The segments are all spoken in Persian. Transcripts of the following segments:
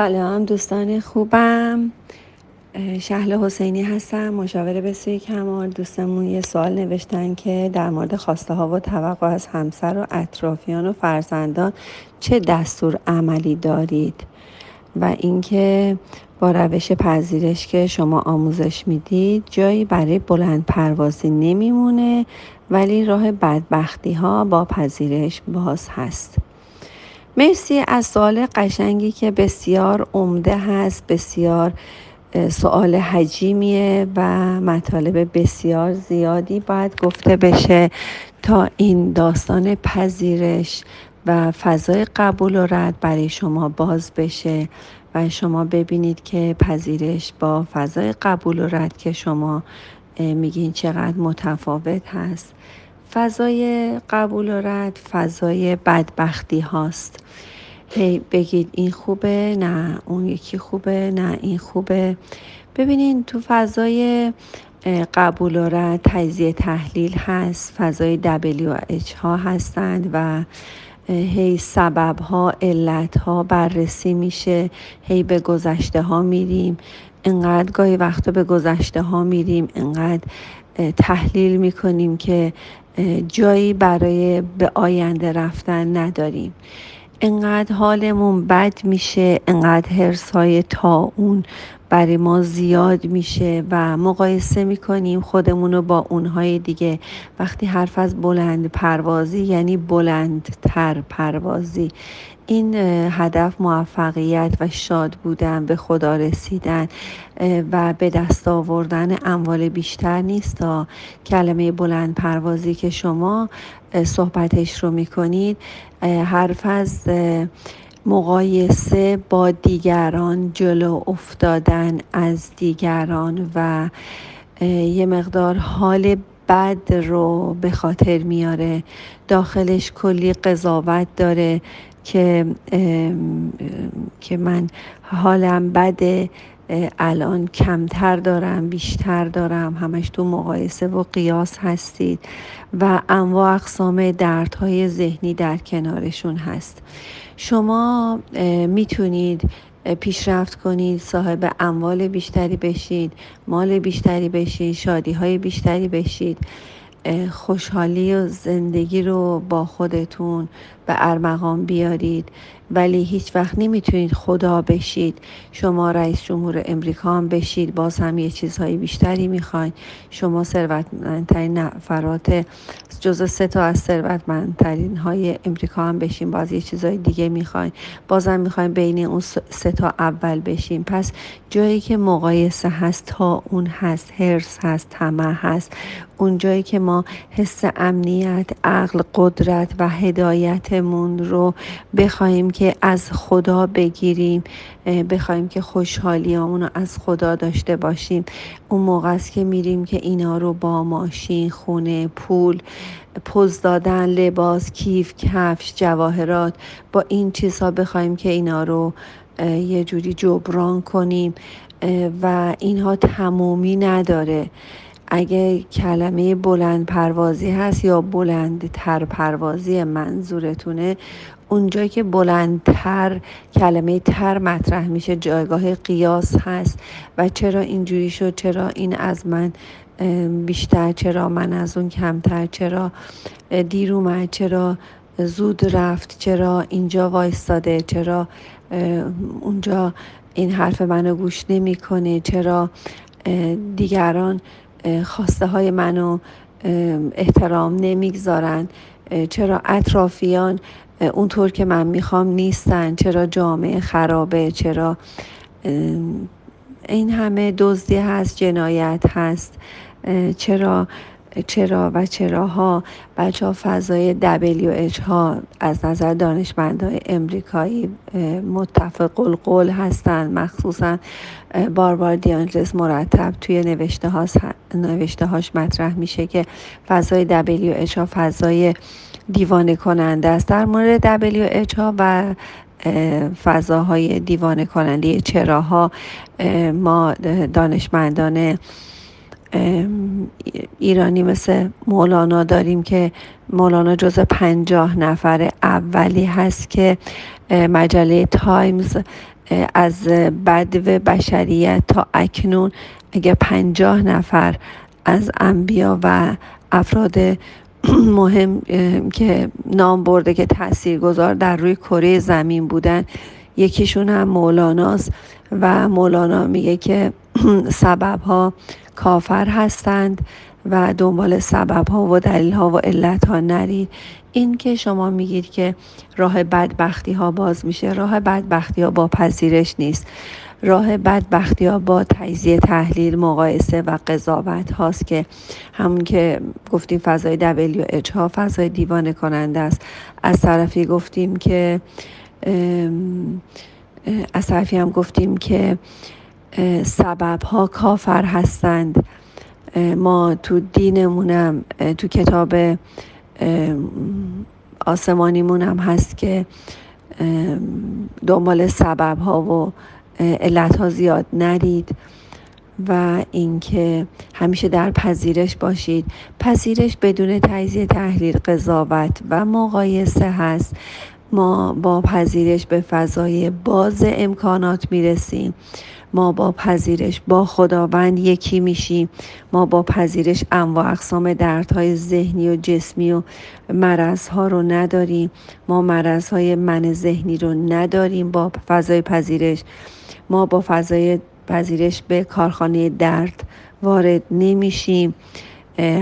سلام دوستان خوبم. شهل حسینی هستم مشاور بسیاری کمال. دوستمون یه سوال نوشتن که در مورد خواسته ها و توقع از همسر و اطرافیان و فرزندان چه دستور عملی دارید؟ و اینکه با روش پذیرش که شما آموزش می‌دید جایی برای بلند پروازی نمیمونه ولی راه بدبختی ها با پذیرش باز هست. مرسی از سوال قشنگی که بسیار عمده هست بسیار سوال حجیمیه و مطالب بسیار زیادی باید گفته بشه تا این داستان پذیرش و فضای قبول و رد برای شما باز بشه و شما ببینید که پذیرش با فضای قبول و رد که شما میگین چقدر متفاوت هست. فضای قبول و رد فضای بدبختی هاست. هی بگید این خوبه نه اون یکی خوبه نه این خوبه. ببینین تو فضای قبول و رد تجزیه تحلیل هست فضای WH ها هستند و هی سبب ها علت ها بررسی میشه. هی به گذشته ها میریم. انقدر گاهی وقتا به گذشته ها میریم انقدر تحلیل می‌کنیم که جایی برای به آینده رفتن نداریم. انقدر حالمون بد میشه انقدر هرس های تا اون برای ما زیاد میشه و مقایسه می‌کنیم خودمون رو با اونهای دیگه. وقتی حرف از بلند پروازی یعنی بلندتر پروازی. این هدف موفقیت و شاد بودن به خدا رسیدن و به دست آوردن اموال بیشتر نیست. تا کلمه بلند پروازی که شما صحبتش رو می‌کنید حرف از مقایسه با دیگران جلو افتادن از دیگران و یه مقدار حال بد رو به خاطر میاره. داخلش کلی قضاوت داره که که من حالم بده. الان کمتر دارم بیشتر دارم. همش تو مقایسه و قیاس هستید و انواع اقسام دردهای ذهنی در کنارشون هست. شما می‌تونید پیشرفت کنید صاحب اموال بیشتری بشید مال بیشتری بشید شادی های بیشتری بشید. خوشحالی و زندگی رو با خودتون به ارمغان بیارید. ولی هیچ وقت نمی‌تونید خدا بشید. شما رئیس جمهور امریکا هم بشید. باز هم یه چیزهای بیشتری می‌خواین. شما ثروتمندترین نفرات جز سه تا از ثروتمندترین های امریکا هم بشین. باز یه چیزهای دیگه می‌خواین. بازم می‌خواین بین اون سه تا اول بشین. پس جایی که مقایسه هست تا اون هست هرس هست طمع هست اون جایی که ما حس امنیت عقل قدرت و هدایتمون رو بخوایم که از خدا بگیریم بخوایم که خوشحالی رو از خدا داشته باشیم. اون موقع است که میریم که اینا رو با ماشین خونه پول پوز دادن لباس کیف کفش جواهرات با این چیزها بخوایم که اینا رو یه جوری جبران کنیم و اینها تمومی نداره. اگه کلمه بلند پروازی هست یا بلند تر پروازی منظورتونه اونجایی که بلندتر کلمه تر مطرح میشه جایگاه قیاس هست. و چرا اینجوری شد؟ چرا این از من بیشتر؟ چرا من از اون کمتر؟ چرا دیر اومد؟ چرا زود رفت؟ چرا اینجا وایستاده؟ چرا اونجا این حرف منو گوش نمی‌کنه؟ چرا دیگران خواسته های منو احترام نمی‌گذارن. چرا اطرافیان اونطور که من می‌خوام نیستن. چرا جامعه خرابه. چرا این همه دزدی هست جنایت هست. چرا چرا و چراها بچه ها فضای WH ها از نظر دانشمندهای امریکایی متفق القول هستند مخصوصا باربار دیانجلس مرتب توی نوشته, نوشته هاش مطرح میشه که فضای WH ها فضای دیوانه کننده است. در مورد WH ها و فضاهای دیوانه کننده چراها ما دانشمندان ایرانی مثل مولانا داریم که مولانا جز پنجاه نفر اولی هست که مجله تایمز از بدو بشریت تا اکنون اگه پنجاه نفر از انبیا و افراد مهم که نام برده که گذار در روی کره زمین بودن یکیشون هم مولاناست و مولانا میگه که سبب ها کافر هستند و دنبال سبب ها و دلیل ها و علت ها نرید این که شما میگید که راه بدبختی ها باز میشه راه بدبختی ها با پذیرش نیست. راه بدبختی ها با تجزیه تحلیل مقایسه و قضاوت هاست که همون که گفتیم فضای اچ ها فضای دیوانه کننده است. از طرفی گفتیم که از طرفی هم گفتیم که سبب ها کافر هستند. ما تو دینمونم تو کتاب آسمانیمونم هست که دنبال سبب ها و علت ها زیاد نرید و اینکه همیشه در پذیرش باشید. پذیرش بدون تجزیه تحلیل قضاوت و مقایسه هست. ما با پذیرش به فضای باز امکانات می‌رسیم. ما با پذیرش با خداوند یکی میشیم. ما با پذیرش انواع اقسام دردهای ذهنی و جسمی و مرضها رو نداریم. ما مرضهای من ذهنی رو نداریم با فضای پذیرش. ما با فضای پذیرش به کارخانه درد وارد نمیشیم.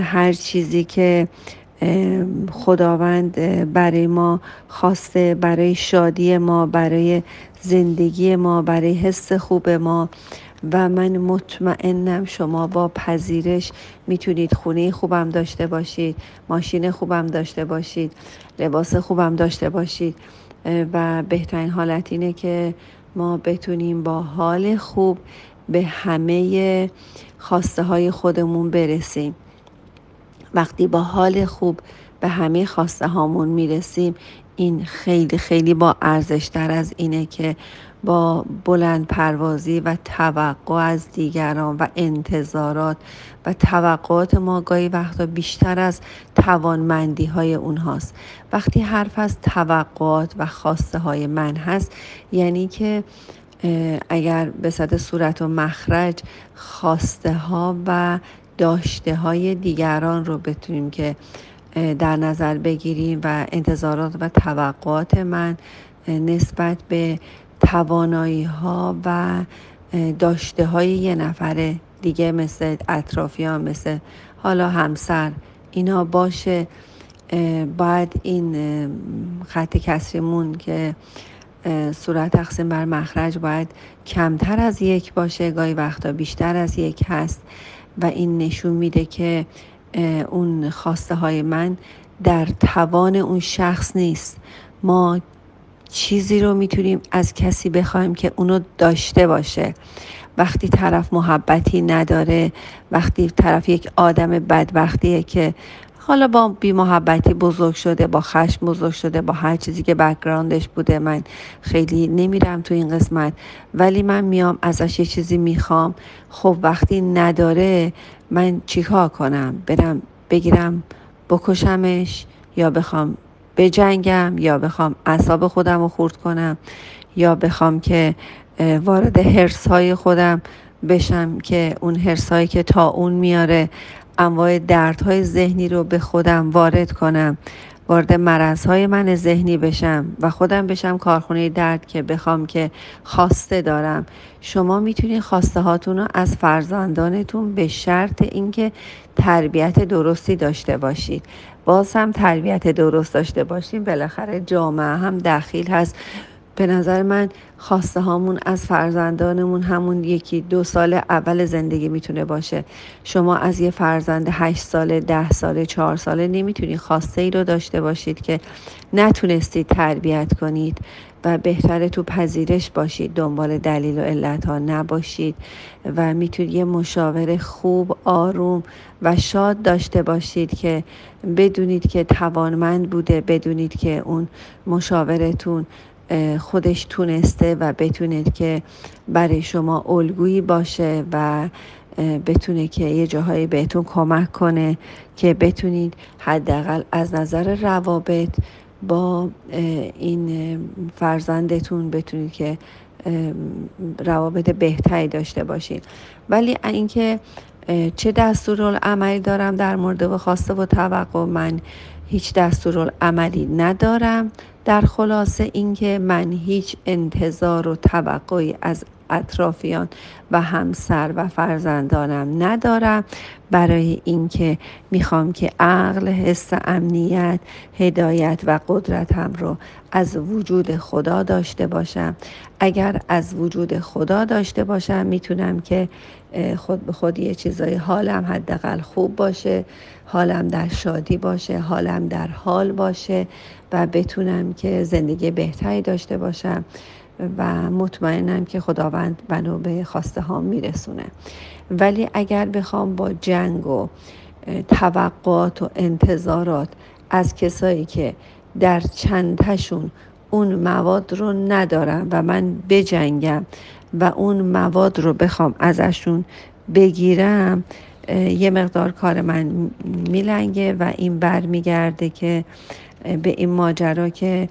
هر چیزی که خداوند برای ما خواسته برای شادی ما برای زندگی ما برای حس خوب ما. و من مطمئنم شما با پذیرش می‌تونید خونه خوبم داشته باشید ماشین خوبم داشته باشید لباس خوبم داشته باشید. و بهترین حالت اینه که ما بتونیم با حال خوب به همه خواسته های خودمون برسیم. وقتی با حال خوب به همه خواسته هامون می‌رسیم این خیلی خیلی با ارزش تر از اینه که با بلند پروازی و توقع از دیگران و انتظارات و توقعات ما گاهی وقتا بیشتر از توانمندی های اونهاست. وقتی حرف از توقعات و خواسته های من هست یعنی که اگر به صد صورت و مخرج خواسته ها و داشته های دیگران رو بتونیم که در نظر بگیریم و انتظارات و توقعات من نسبت به توانایی ها و داشته های یه نفر دیگه مثل اطرافیان مثل حالا همسر اینا باشه. باید این خط کسریمون که صورت تقسیم بر مخرج باید کمتر از یک باشه گاهی وقتا بیشتر از یک هست. و این نشون میده که اون خواسته های من در توان اون شخص نیست. ما چیزی رو می‌تونیم از کسی بخوایم که اونو داشته باشه. وقتی طرف محبتی نداره وقتی طرف یک آدم بدبختیه که حالا با بی محبتی بزرگ شده با خشم بزرگ شده با هر چیزی که بکگراندش بوده من خیلی نمیرم تو این قسمت. ولی من میام ازش یه چیزی می‌خوام. خب وقتی نداره من چیکار کنم؟ برم بگیرم بکشمش یا بخوام بجنگم یا بخوام اعصاب خودم رو خورد کنم یا بخوام که وارد هرس های خودم بشم که هرس هرسایی که تا اون میاره انواع دردهای ذهنی رو به خودم وارد کنم وارد مرزهای من ذهنی بشم و خودم بشم کارخونه درد که بخوام که خواسته دارم. شما می‌تونید خواسته هاتون رو از فرزندانتون به شرط اینکه تربیت درستی داشته باشید. باز هم تربیت درست داشته باشیم. بالاخره جامعه هم دخیل هست. به نظر من خواسته هامون از فرزندانمون همون یکی دو سال اول زندگی می‌تونه باشه. شما از یه فرزند هشت ساله ده ساله چهار ساله نمی‌تونی خواسته ای رو داشته باشید که نتونستید تربیت کنید و بهتره تو پذیرش باشید دنبال دلیل و علت ها نباشید و می‌تونید یه مشاور خوب آروم و شاد داشته باشید که بدونید که توانمند بوده بدونید که اون مشاورتون خودش تونسته و بتونید که برای شما الگویی باشه و بتونه که یه جاهایی بهتون کمک کنه که بتونید حداقل از نظر روابط با این فرزندتون بتونید که روابط بهتری داشته باشید ولی اینکه چه دستورالعملی دارم در مورد و خواسته و توقع من هیچ دستورالعملی ندارم. در خلاصه اینکه من هیچ انتظار و توقعی از اطرافیان و همسر و فرزندانم ندارم. برای اینکه می‌خوام که عقل حس امنیت هدایت و قدرتم رو از وجود خدا داشته باشم. اگر از وجود خدا داشته باشم می‌تونم که خود به خود یه چیزای حالم حداقل خوب باشه حالم در شادی باشه حالم در حال باشه و بتونم که زندگی بهتری داشته باشم. و مطمئنم که خداوند منو به خواسته ها میرسونه. ولی اگر بخوام با جنگ و توقعات و انتظارات از کسایی که در چندتشون اون مواد رو ندارم و من بجنگم و اون مواد رو بخوام ازشون بگیرم یه مقدار کار من میلنگه و این برمیگرده که به این ماجرا که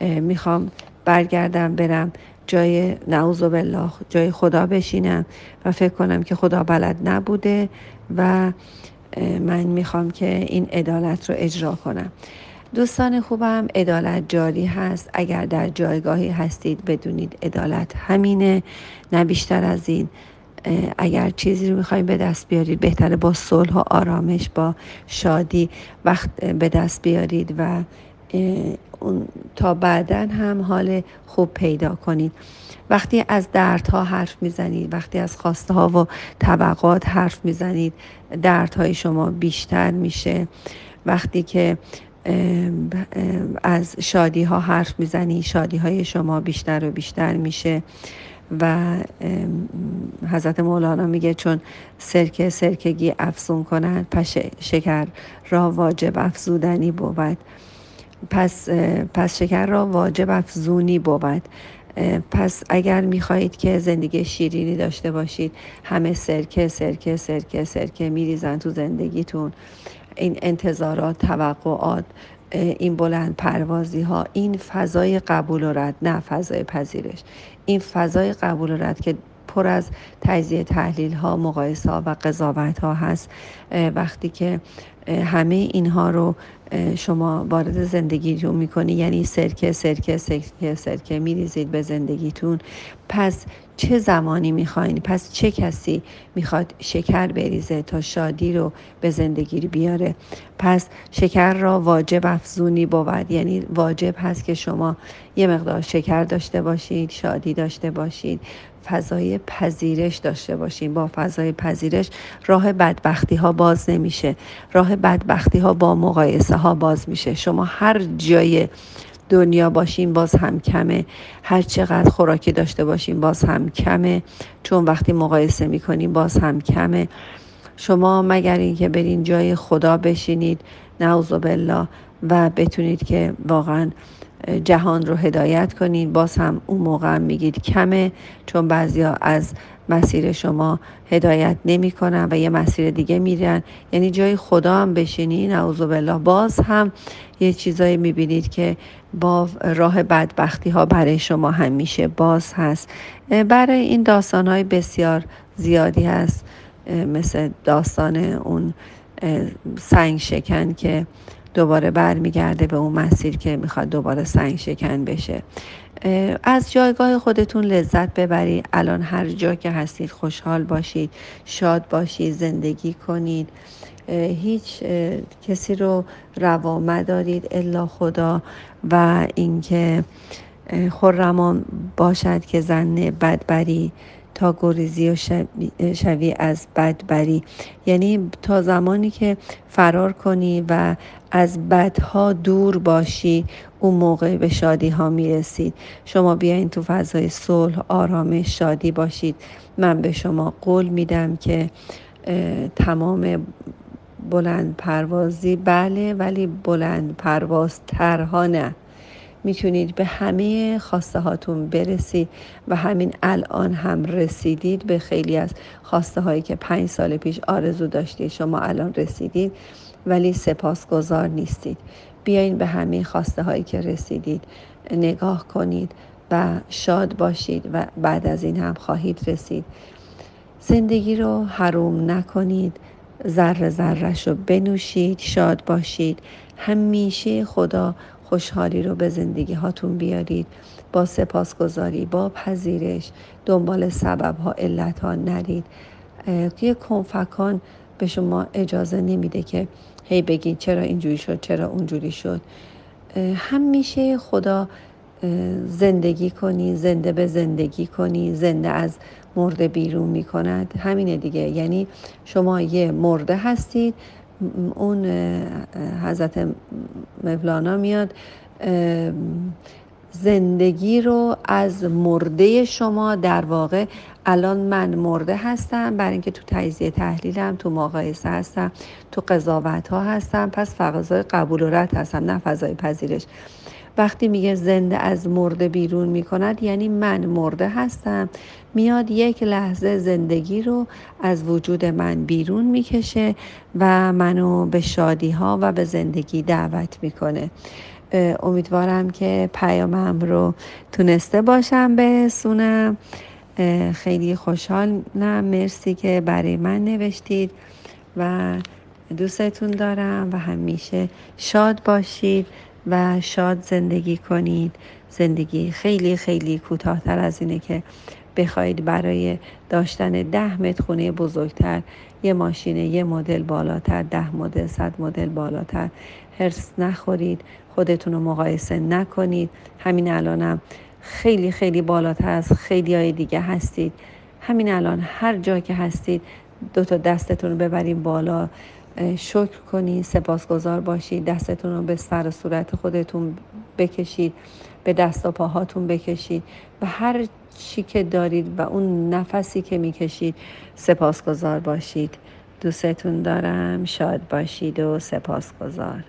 می‌خوام برگردم برم جای نعوذ بالله جای خدا بشینم و فکر کنم که خدا بلد نبوده و من می‌خوام که این عدالت رو اجرا کنم. دوستان خوبم عدالت جاری هست. اگر در جایگاهی هستید بدونید عدالت همینه. نه بیشتر از این اگر چیزی رو می‌خوایم به دست بیارید بهتره با صلح و آرامش با شادی وقت به دست بیارید و تا بعدا هم حال خوب پیدا کنید. وقتی از دردها حرف می‌زنید وقتی از خواسته ها و طبقات حرف می‌زنید دردهای شما بیشتر میشه. وقتی که از شادی ها حرف می‌زنی شادی های شما بیشتر و بیشتر میشه. و حضرت مولانا میگه چون سرکه سرکگی افزون کنند پس شکر را واجب افزودنی بود. پس, پس شکر را واجب افزونی بود. پس اگر می‌خواهید که زندگی شیرینی داشته باشید همه سرکه سرکه سرکه سرکه میریزن تو زندگیتون. این انتظارات توقعات این بلند پروازی ها این فضای قبول و رد نه فضای پذیرش. این فضای قبول و رد که پر از تجزیه تحلیل ها مقایسه ها و قضاوت ها هست وقتی که همه اینها رو شما وارد زندگیتون می‌کنی یعنی سرکه سرکه سرکه سرکه میریزید به زندگیتون. پس چه زمانی می‌خواین؟ پس چه کسی می‌خواد شکر بریزه تا شادی رو به زندگی بیاره؟ پس شکر را واجب افزونی بود. یعنی واجب هست که شما یه مقدار شکر داشته باشید شادی داشته باشید فضای پذیرش داشته باشیم با فضای پذیرش راه بدبختی ها باز نمیشه. راه بدبختی ها با مقایسه ها باز میشه. شما هر جای دنیا باشیم باز هم کمه. هر چقدر خوراکی داشته باشیم باز هم کمه. چون وقتی مقایسه می‌کنیم باز هم کمه. شما مگر اینکه برین جای خدا بشینید نعوذ بالله و بتونید که واقعا جهان رو هدایت کنید باز هم اون موقع هم میگید کمه چون بعضیا از مسیر شما هدایت نمی کنن و یه مسیر دیگه میرن. یعنی جای خدا هم بشینین نعوذ بالله باز هم یه چیزایی می‌بینید که با راه بدبختی ها برای شما همیشه باز هست. برای این داستان های بسیار زیادی هست. مثل داستان اون سنگ شکن که دوباره برمیگرده به اون مسیر که می‌خواد دوباره سنگ شکن بشه. از جایگاه خودتون لذت ببرید. الان هر جا که هستید خوشحال باشید شاد باشید زندگی کنید. هیچ کسی رو روا مدارید الا خدا و اینکه خرمان باشد که زن بدبری تا گریزی و شوی از بدبری. یعنی تا زمانی که فرار کنی و از بدها دور باشی اون موقع به شادی ها می‌رسید. شما بیاین تو فضای صلح آرامش شادی باشید. من به شما قول میدم که تمام بلند پروازی بله ولی بلند پرواز ترها نه. می‌تونید به همه خواسته هاتون برسید و همین الان هم رسیدید به خیلی از خواسته هایی که پنج سال پیش آرزو داشتید شما الان رسیدید ولی سپاسگزار نیستید. بیاین به همه خواسته هایی که رسیدید نگاه کنید و شاد باشید و بعد از این هم خواهید رسید. زندگی رو حروم نکنید ذره ذرش رو بنوشید شاد باشید. همیشه خدا خوشحالی رو به زندگی هاتون بیارید. با سپاسگزاری با پذیرش دنبال سبب ها علت ها نرید توی کنفکان به شما اجازه نمیده که هی بگید چرا اینجوری شد چرا اونجوری شد. همیشه خدا زندگی کنی زنده به زندگی کنی زنده از مرده بیرون می کند همینه دیگه. یعنی شما یه مرده هستید اون حضرت مولانا میاد زندگی رو از مرده شما در واقع الان من مرده هستم برای اینکه تو تجزیه تحلیلم تو مقایسه هستم تو قضاوت ها هستم پس فضای قبول و رد هستم نه فضای پذیرش. وقتی میگه زنده از مرده بیرون می‌کند یعنی من مرده هستم. میاد یک لحظه زندگی رو از وجود من بیرون می‌کشه و منو به شادی ها و به زندگی دعوت می‌کنه. امیدوارم که پیامم رو تونسته باشم برسونم. خیلی خوشحال نه مرسی که برای من نوشتید و دوستتون دارم و همیشه شاد باشید. و شاد زندگی کنید زندگی خیلی خیلی کوتاهتر از اینه که بخواید برای داشتن ده متر خونه بزرگتر یه ماشین یه مدل بالاتر ده مدل صد مدل بالاتر هرس نخورید خودتون رو مقایسه نکنید. همین الانم خیلی خیلی بالاتر از خیلی های دیگه هستید. همین الان هر جا که هستید دو تا دستتون رو ببرید بالا. شکر کنید سپاسگزار باشید. دستتون رو به سر و صورت خودتون بکشید به دست و پاهاتون بکشید و هر چی که دارید و اون نفسی که می‌کشید سپاسگزار باشید. دوستتون دارم شاد باشید و سپاسگزار.